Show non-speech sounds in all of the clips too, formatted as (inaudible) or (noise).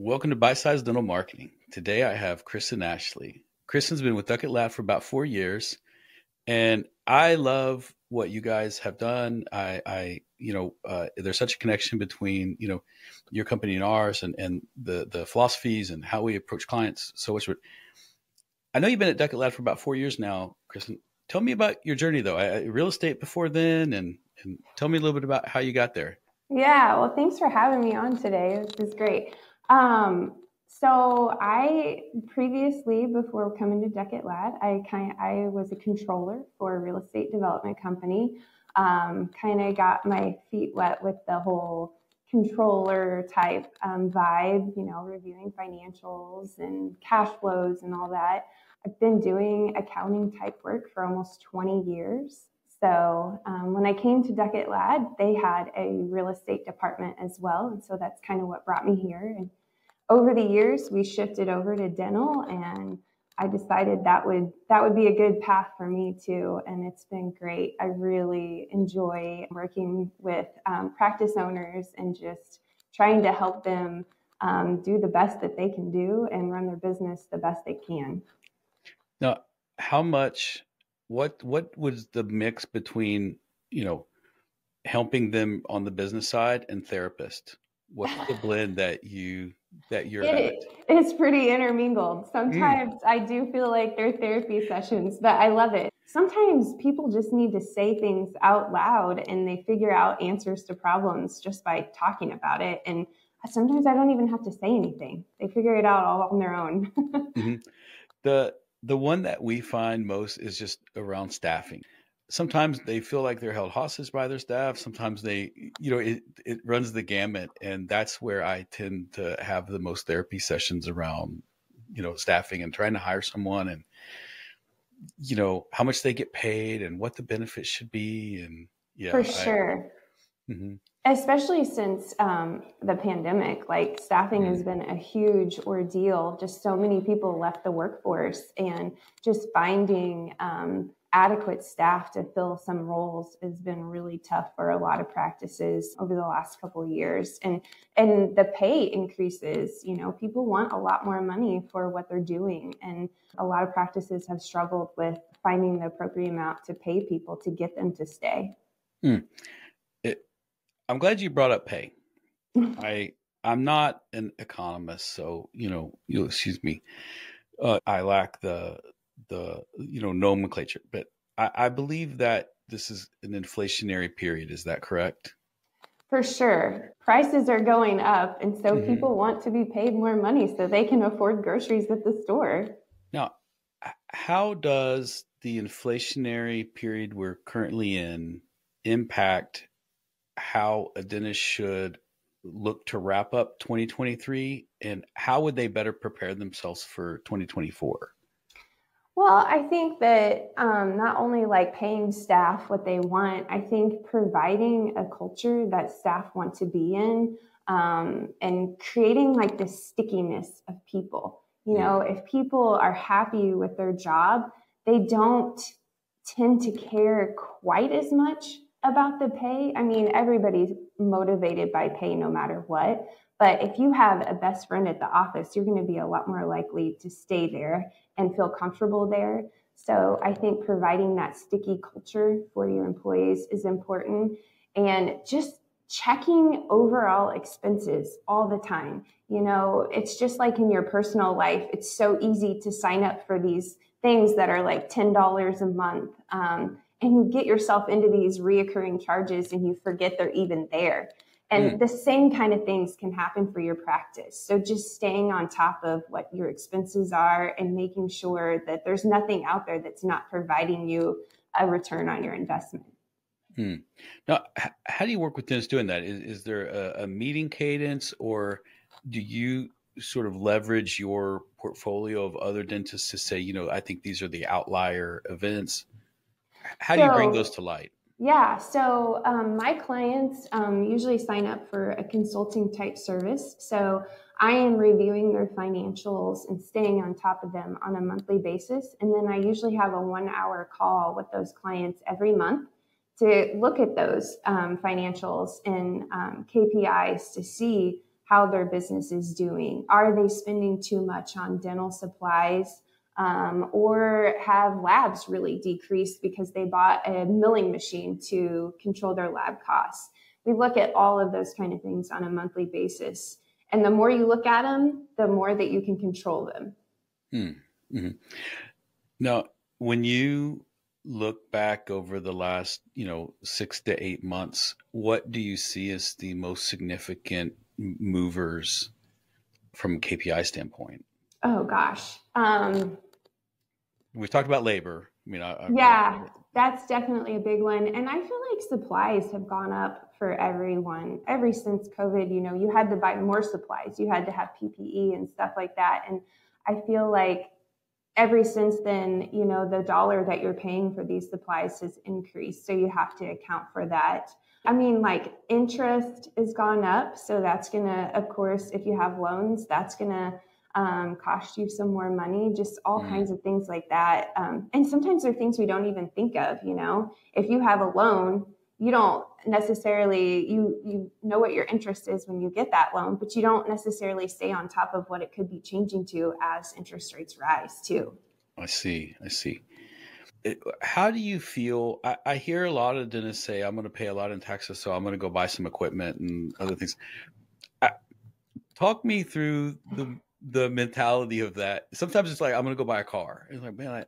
Welcome to Bite Size Dental Marketing. Today I have Kristen Ashley. Kristen's been with Duckett Ladd for about four years, and I love what you guys have done. I, I you know, uh, there's such a connection between you know your company and ours, and and the the philosophies and how we approach clients. So much. I know you've been at Duckett Ladd for about four years now, Kristen. Tell me about your journey, though. I, real estate before then, and and tell me a little bit about how you got there. Yeah, well, thanks for having me on today. This is great. Um, so I previously, before coming to Duckett Ladd, I kind I was a controller for a real estate development company. Um, kind of got my feet wet with the whole controller type um, vibe, you know, reviewing financials and cash flows and all that. I've been doing accounting type work for almost 20 years. So um, when I came to Duckett Ladd, they had a real estate department as well. And so that's kind of what brought me here. And over the years, we shifted over to dental and I decided that would that would be a good path for me too, and it's been great. I really enjoy working with um, practice owners and just trying to help them um, do the best that they can do and run their business the best they can. Now, how much? What what was the mix between you know helping them on the business side and therapist? What's the (laughs) blend that you that you're it, it's pretty intermingled. Sometimes mm. i do feel like they're therapy sessions but i love it. Sometimes people just need to say things out loud and they figure out answers to problems just by talking about it. And sometimes i don't even have to say anything. They figure it out all on their own. (laughs) Mm-hmm. the the one that we find most is just around staffing sometimes they feel like they're held hostage by their staff. Sometimes they, you know, it, it runs the gamut. And that's where I tend to have the most therapy sessions around, you know, staffing and trying to hire someone and, you know, how much they get paid and what the benefits should be. And yeah, for sure. I, mm-hmm. Especially since um, the pandemic, like staffing mm-hmm. has been a huge ordeal. Just so many people left the workforce, and just finding um, adequate staff to fill some roles has been really tough for a lot of practices over the last couple of years. And and the pay increases you know people want a lot more money for what they're doing. And a lot of practices have struggled with finding the appropriate amount to pay people to get them to stay. Hmm. it, i'm glad you brought up pay. (laughs) I i'm not an economist so you know you'll excuse me. Uh, i lack the the you know nomenclature, but I, I believe that this is an inflationary period. Is that correct? For sure. Prices are going up, and so mm-hmm. people want to be paid more money so they can afford groceries at the store. Now, how does the inflationary period we're currently in impact how a dentist should look to wrap up 2023 and how would they better prepare themselves for 2024? Well, I think that um, not only like paying staff what they want, I think providing a culture that staff want to be in um, and creating like the stickiness of people. You know, if people are happy with their job, they don't tend to care quite as much about the pay. I mean, everybody's motivated by pay no matter what. But if you have a best friend at the office, you're going to be a lot more likely to stay there and feel comfortable there. So I think providing that sticky culture for your employees is important and just checking overall expenses all the time. You know, it's just like in your personal life, it's so easy to sign up for these things that are like $10 a month. Um, and you get yourself into these reoccurring charges and you forget they're even there. And mm. the same kind of things can happen for your practice. So just staying on top of what your expenses are and making sure that there's nothing out there that's not providing you a return on your investment. Hmm. Now, h- how do you work with dentists doing that? Is, is there a, a meeting cadence or do you sort of leverage your portfolio of other dentists to say, you know, I think these are the outlier events? How do so, you bring those to light? Yeah, so um, my clients um, usually sign up for a consulting type service. So I am reviewing their financials and staying on top of them on a monthly basis. And then I usually have a one hour call with those clients every month to look at those um, financials and um, KPIs to see how their business is doing. Are they spending too much on dental supplies? Um, or have labs really decreased because they bought a milling machine to control their lab costs? We look at all of those kind of things on a monthly basis. And the more you look at them, the more that you can control them. Hmm. Mm-hmm. Now, when you look back over the last, you know, six to eight months, what do you see as the most significant movers from a KPI standpoint? Oh gosh. Um, We've talked about labor. I mean, I, I, yeah, that's definitely a big one. And I feel like supplies have gone up for everyone ever since COVID. You know, you had to buy more supplies, you had to have PPE and stuff like that. And I feel like ever since then, you know, the dollar that you're paying for these supplies has increased. So you have to account for that. I mean, like interest has gone up. So that's going to, of course, if you have loans, that's going to um, cost you some more money, just all mm. kinds of things like that. Um, and sometimes there are things we don't even think of, you know, if you have a loan, you don't necessarily you you know what your interest is when you get that loan but you don't necessarily stay on top of what it could be changing to as interest rates rise too i see i see how do you feel I, I, hear a lot of dentists say i'm going to pay a lot in taxes so i'm going to go buy some equipment and other things I, talk me through the the mentality of that. Sometimes it's like i'm to go buy a car. It's like man I,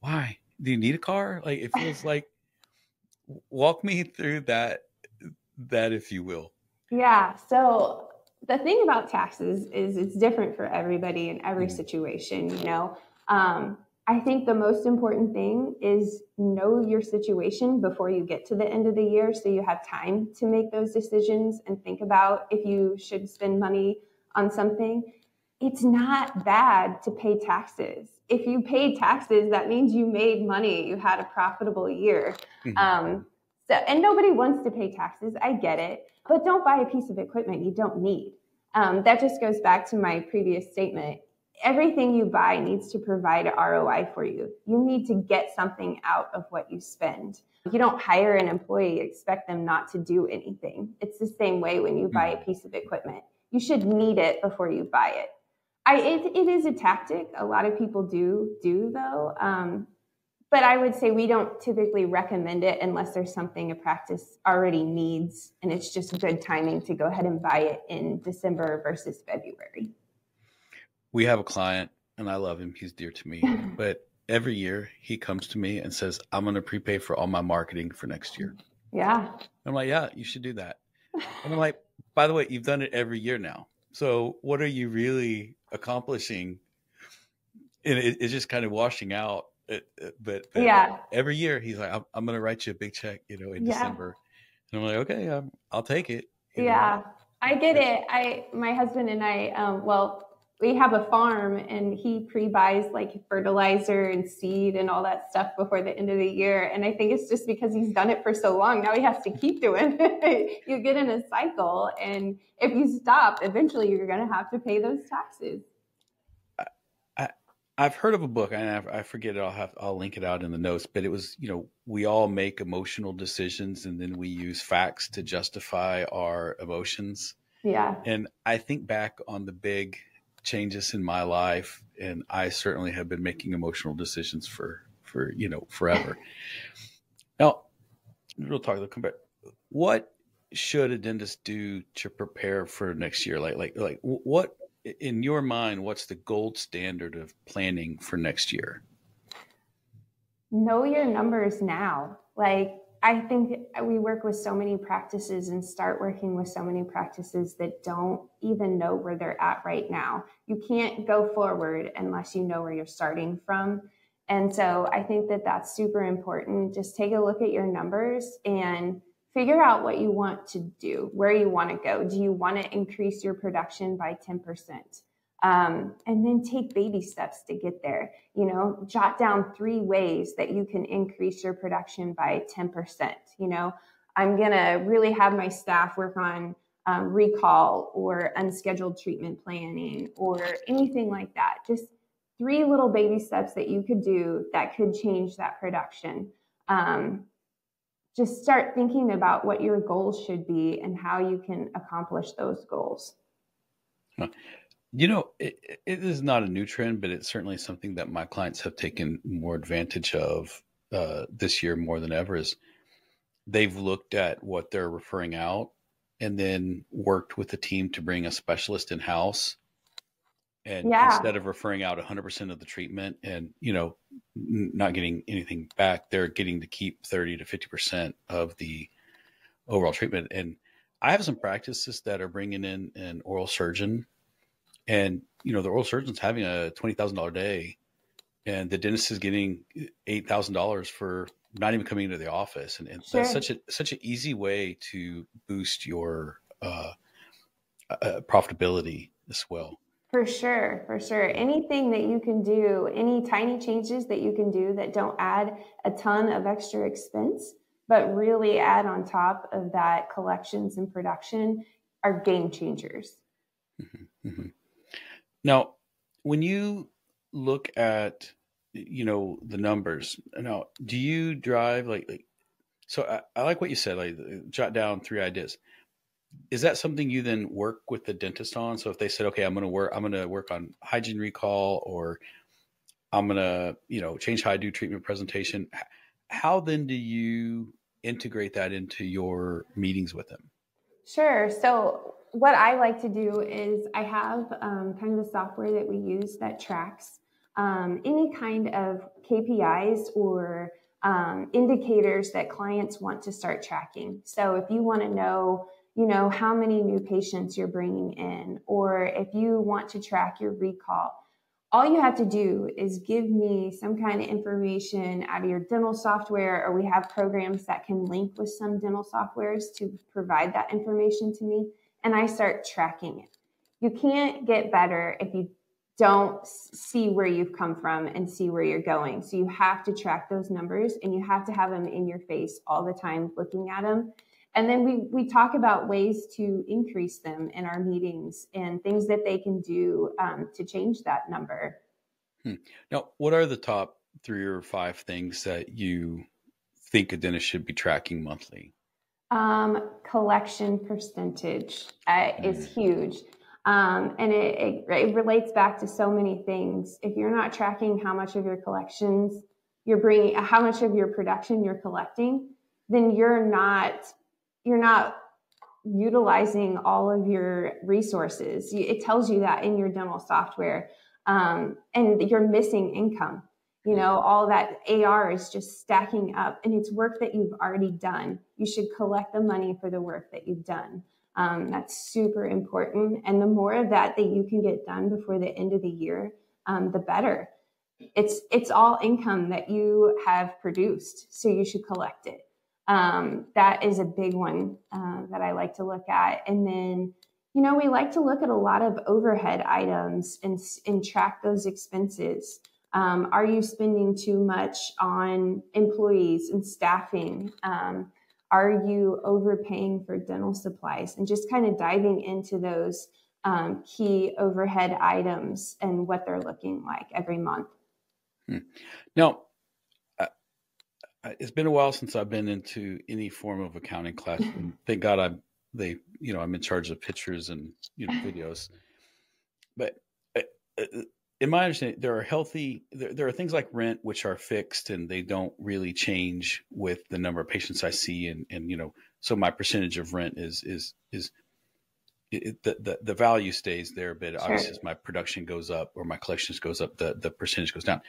why? Do you need a car? Like it feels (sighs) like walk me through that that if you will. Yeah so the thing about taxes is it's different for everybody in every mm-hmm. situation you know? Um, i think the most important thing is know your situation before you get to the end of the year so you have time to make those decisions and think about if you should spend money on something it's not bad to pay taxes. If you paid taxes, that means you made money. You had a profitable year. Mm-hmm. Um, so, and nobody wants to pay taxes. I get it, but don't buy a piece of equipment you don't need. Um, that just goes back to my previous statement. Everything you buy needs to provide ROI for you. You need to get something out of what you spend. You don't hire an employee, expect them not to do anything. It's the same way when you buy a piece of equipment. You should need it before you buy it. I, it, it is a tactic. A lot of people do do though. Um, but I would say we don't typically recommend it unless there's something a practice already needs, and it's just good timing to go ahead and buy it in December versus February. We have a client, and I love him. He's dear to me, (laughs) but every year he comes to me and says, "I'm going to prepay for all my marketing for next year." Yeah. I'm like, "Yeah, you should do that." And I'm like, "By the way, you've done it every year now." So what are you really accomplishing? And it, it's just kind of washing out. But, but, yeah, every year he's like, I'm, I'm going to write you a big check, you know, in yeah. December. And I'm like, okay, um, I'll take it. Yeah, know? I get it. I, my husband and I, um, well, we have a farm and he pre-buys like fertilizer and seed and all that stuff before the end of the year and i think it's just because he's done it for so long now he has to keep doing it (laughs) you get in a cycle and if you stop eventually you're going to have to pay those taxes I, I've heard of a book, and I, forget it. I'll have I'll link it out in the notes. But it was, you know, we all make emotional decisions, and then we use facts to justify our emotions. Yeah. And I think back on the big changes in my life, and I certainly have been making emotional decisions for for you know forever. now, real talk. Come back. What should a dentist do to prepare for next year? Like like like what in your mind? What's the gold standard of planning for next year? Know your numbers now. Like I think we work with so many practices and start working with so many practices that don't even know where they're at right now. You can't go forward unless you know where you're starting from. And so I think that that's super important. Just take a look at your numbers and figure out what you want to do, where you want to go. Do you want to increase your production by 10%? Um, and then take baby steps to get there. You know, jot down three ways that you can increase your production by 10%. You know, I'm going to really have my staff work on um, recall or unscheduled treatment planning or anything like that. Just three little baby steps that you could do that could change that production. Um, just start thinking about what your goals should be and how you can accomplish those goals. You know, it, it is not a new trend, but it's certainly something that my clients have taken more advantage of uh, this year more than ever. Is they've looked at what they're referring out and then worked with the team to bring a specialist in house. And yeah. instead of referring out 100% of the treatment and you know not getting anything back, they're getting to keep 30 to 50% of the overall treatment. And I have some practices that are bringing in an oral surgeon and you know the oral surgeon's having a twenty thousand dollar day, and the dentist is getting eight thousand dollars for not even coming into the office, and, and sure. that's such a such an easy way to boost your uh, uh, profitability as well. For sure, for sure. Anything that you can do, any tiny changes that you can do that don't add a ton of extra expense, but really add on top of that collections and production are game changers. Mm-hmm, mm-hmm. Now, when you look at you know the numbers, now do you drive like like? So I, I like what you said. Like jot down three ideas. Is that something you then work with the dentist on? So if they said, okay, I'm going to work, I'm going to work on hygiene recall, or I'm going to you know change how I do treatment presentation. How then do you integrate that into your meetings with them? Sure. So what I like to do is I have um, kind of a software that we use that tracks um, any kind of KPIs or um, indicators that clients want to start tracking. So if you want to know, you know, how many new patients you're bringing in, or if you want to track your recall, all you have to do is give me some kind of information out of your dental software, or we have programs that can link with some dental softwares to provide that information to me and I start tracking it. You can't get better if you don't see where you've come from and see where you're going. So you have to track those numbers and you have to have them in your face all the time looking at them. And then we, we talk about ways to increase them in our meetings and things that they can do um, to change that number. Hmm. Now, what are the top three or five things that you think a dentist should be tracking monthly? Um, collection percentage uh, is mm. huge. Um, and it, it, it, relates back to so many things. If you're not tracking how much of your collections you're bringing, how much of your production you're collecting, then you're not you're not utilizing all of your resources. It tells you that in your dental software, um, and you're missing income you know all that ar is just stacking up and it's work that you've already done. You should collect the money for the work that you've done. Um, that's super important and the more of that that you can get done before the end of the year um, the better. It's it's all income that you have produced so you should collect it. Um, that is a big one uh, that i like to look at and then you know we like to look at a lot of overhead items and, and track those expenses um, are you spending too much on employees and staffing? Um, are you overpaying for dental supplies? And just kind of diving into those um, key overhead items and what they're looking like every month. Hmm. Now, uh, it's been a while since I've been into any form of accounting class. and (laughs) thank God I'm they you know I'm in charge of pictures and you know videos. But uh, uh in my understanding, there are healthy. There, there, are things like rent which are fixed and they don't really change with the number of patients I see, and and you know, so my percentage of rent is is is it, the, the the value stays there, but sure. obviously as my production goes up or my collections goes up, the the percentage goes down.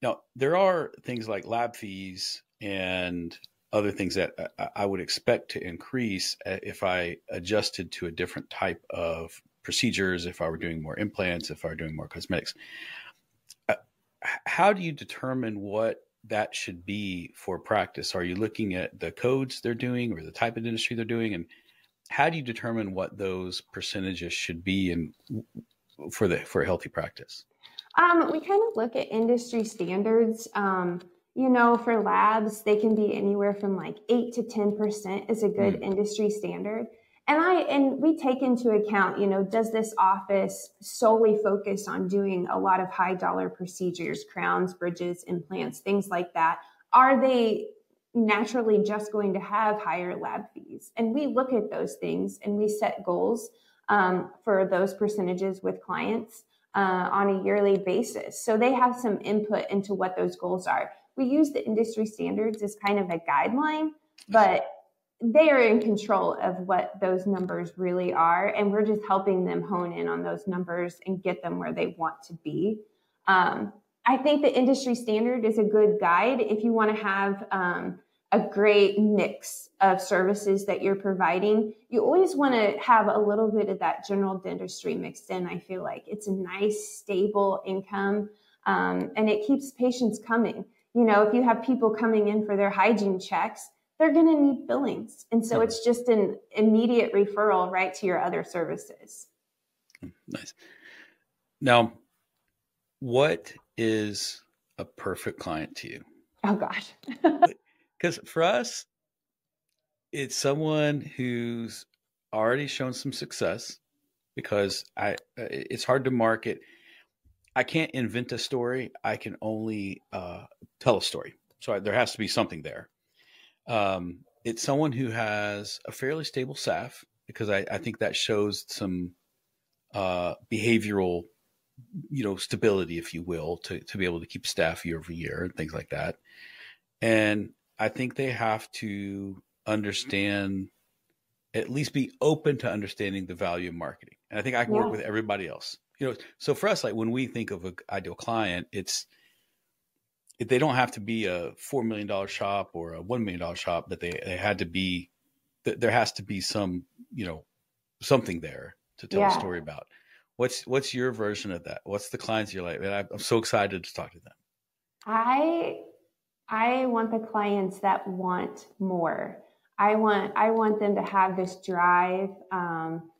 Now there are things like lab fees and other things that I would expect to increase uh, if I adjusted to a different type of procedures, if I were doing more implants, if I were doing more cosmetics. Uh, how do you determine what that should be for practice? Are you looking at the codes they're doing or the type of industry they're doing? And how do you determine what those percentages should be and for the for a healthy practice? Um, we kind of look at industry standards. Um, you know, for labs, they can be anywhere from like eight to ten percent is a good mm. industry standard and i and we take into account you know does this office solely focus on doing a lot of high dollar procedures crowns bridges implants things like that are they naturally just going to have higher lab fees and we look at those things and we set goals um, for those percentages with clients uh, on a yearly basis. So they have some input into what those goals are. We use the industry standards as kind of a guideline, but they are in control of what those numbers really are. And we're just helping them hone in on those numbers and get them where they want to be. Um, I think the industry standard is a good guide if you want to have um, a great mix of services that you're providing. You always want to have a little bit of that general dentistry mixed in. I feel like it's a nice, stable income um, and it keeps patients coming. You know, if you have people coming in for their hygiene checks, they're going to need billings. And so it's just an immediate referral right to your other services. Nice. Now, what is a perfect client to you? Oh, gosh. (laughs) Because for us, it's someone who's already shown some success because I uh, it's hard to market. I can't invent a story. I can only uh, tell a story. So I, there has to be something there. Um, it's someone who has a fairly stable staff because I, I think that shows some uh, behavioral, you know, stability, if you will, to to be able to keep staff year over year and things like that. And I think they have to understand, at least be open to understanding the value of marketing. And I think I can yeah. work with everybody else. You know, so for us, like when we think of an ideal client, it's they don't have to be a four million dollar shop or a one million dollar shop, but they they had to be. There has to be some, you know, something there to tell yeah. a story about. What's what's your version of that? What's the clients you're like? I'm so excited to talk to them. I I want the clients that want more. I want I want them to have this drive. Um,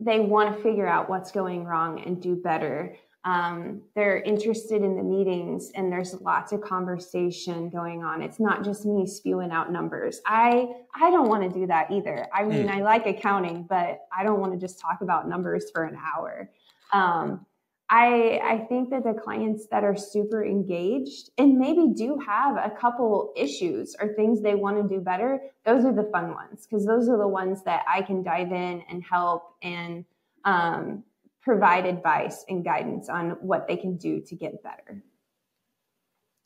they want to figure out what's going wrong and do better. Um, they're interested in the meetings and there's lots of conversation going on. It's not just me spewing out numbers. I I don't want to do that either. I mean, mm. I like accounting, but I don't want to just talk about numbers for an hour. Um, I, I think that the clients that are super engaged and maybe do have a couple issues or things they want to do better, those are the fun ones because those are the ones that I can dive in and help and um, provide advice and guidance on what they can do to get better.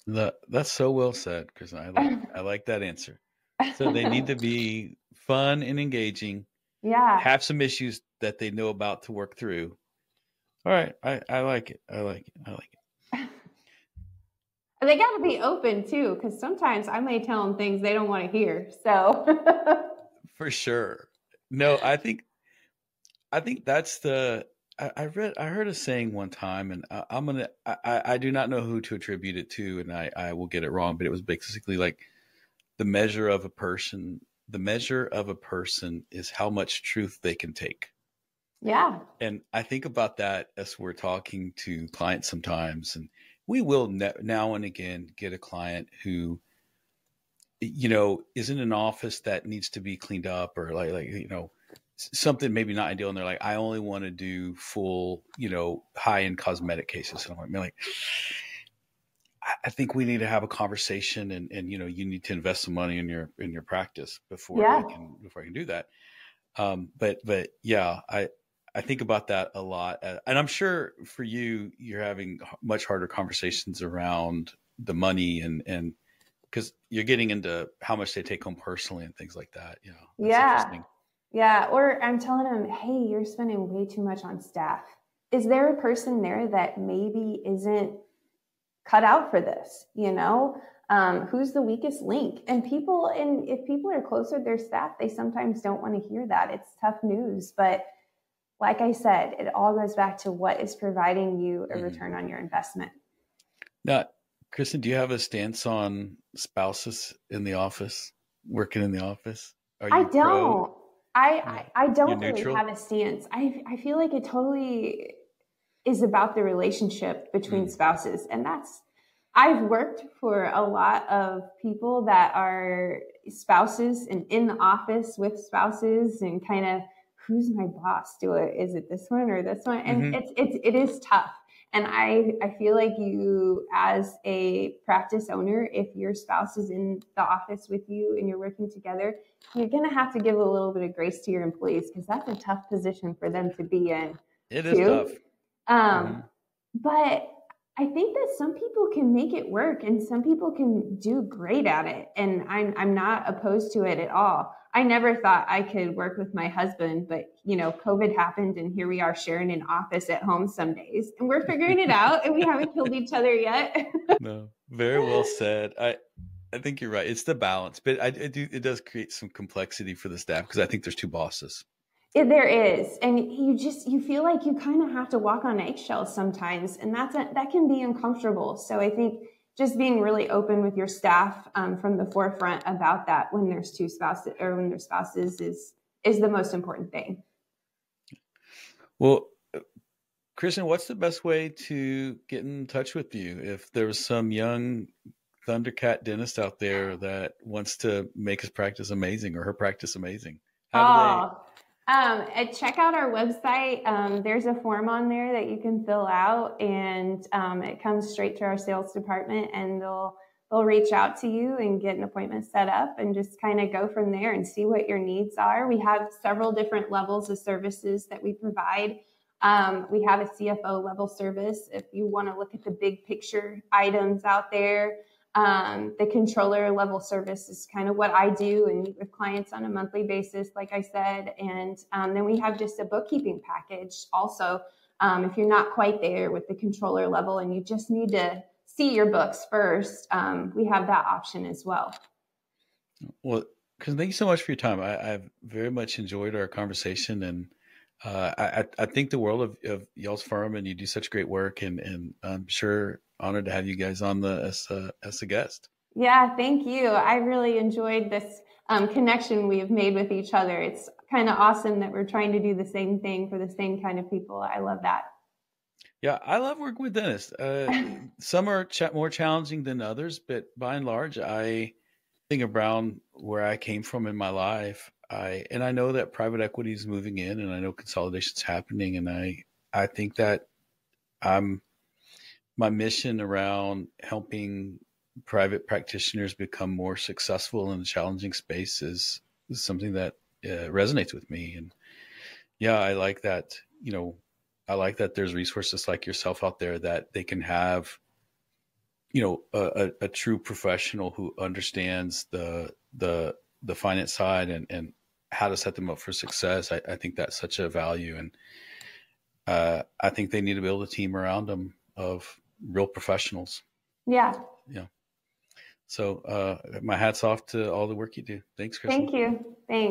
The, that's so well said, Chris. I like (laughs) I like that answer. So they need to be fun and engaging. Yeah. Have some issues that they know about to work through all right. I, I like it. I like it. I like it. (laughs) they got to be open too, because sometimes I may tell them things they don't want to hear. So, (laughs) for sure. No, I think, I think that's the. I, I read, I heard a saying one time, and I, am gonna. I, I do not know who to attribute it to, and I, I will get it wrong, but it was basically like the measure of a person. The measure of a person is how much truth they can take. Yeah. And I think about that as we're talking to clients sometimes. And we will ne- now and again get a client who, you know, is in an office that needs to be cleaned up or like, like, you know, something maybe not ideal. And they're like, I only want to do full, you know, high end cosmetic cases. And I'm like, I think we need to have a conversation and, and, you know, you need to invest some money in your, in your practice before yeah. I can, before I can do that. Um, but, but yeah, I, I think about that a lot. Uh, and I'm sure for you, you're having much harder conversations around the money and, and, because you're getting into how much they take home personally and things like that. You know, yeah. Yeah. Or I'm telling them, hey, you're spending way too much on staff. Is there a person there that maybe isn't cut out for this? You know, um, who's the weakest link? And people, and if people are close with their staff, they sometimes don't want to hear that. It's tough news, but like I said, it all goes back to what is providing you a mm-hmm. return on your investment. Now, Kristen, do you have a stance on spouses in the office, working in the office? I don't. Pro? I, I, I don't really have a stance. I I feel like it totally is about the relationship between mm. spouses, and that's I've worked for a lot of people that are spouses and in the office with spouses and kind of who's my boss? Do it is it this one or this one? And mm-hmm. it's it's it is tough. And I, I feel like you, as a practice owner, if your spouse is in the office with you and you're working together, you're going to have to give a little bit of grace to your employees because that's a tough position for them to be in. It is tough. Um, mm-hmm. But I think that some people can make it work and some people can do great at it. And I'm, I'm not opposed to it at all. I never thought I could work with my husband, but you know, COVID happened and here we are sharing an office at home some days and we're figuring it out and we haven't killed each other yet. (laughs) no, very well said. I, I think you're right. It's the balance, but I, I do, it does create some complexity for the staff because I think there's two bosses. It, there is, and you just you feel like you kind of have to walk on eggshells sometimes, and that's a, that can be uncomfortable. So I think just being really open with your staff um, from the forefront about that when there's two spouses or when there's spouses is is the most important thing. Well, Kristen, what's the best way to get in touch with you if there's some young Thundercat dentist out there that wants to make his practice amazing or her practice amazing? How oh, um, check out our website. Um, there's a form on there that you can fill out, and um, it comes straight to our sales department, and they'll they'll reach out to you and get an appointment set up, and just kind of go from there and see what your needs are. We have several different levels of services that we provide. Um, we have a CFO level service if you want to look at the big picture items out there. Um, the controller level service is kind of what I do and meet with clients on a monthly basis, like I said. And um, then we have just a bookkeeping package also. Um, if you're not quite there with the controller level and you just need to see your books first, um, we have that option as well. Well, because thank you so much for your time. I, have very much enjoyed our conversation, and uh, I, I, think the world of, of y'all's firm, and you do such great work, and, and I'm sure honored to have you guys on the as a, as a guest. Yeah, thank you. I really enjoyed this um, connection we have made with each other. It's kind of awesome that we're trying to do the same thing for the same kind of people. I love that. Yeah, I love working with dentists. Uh, (laughs) some are ch- more challenging than others, but by and large, I think around where I came from in my life, I and I know that private equity is moving in, and I know consolidation's happening, and I I think that I'm my mission around helping private practitioners become more successful in a challenging space is, is something that uh, resonates with me. And yeah, I like that. You know, I like that there's resources like yourself out there that they can have, you know, a, a, a true professional who understands the the the finance side and and how to set them up for success. I, I think that's such a value, and uh, I think they need to build a team around them of real professionals. Yeah. Yeah. So uh, my hat's off to all the work you do. Thanks, Chris. Thank you. Thanks.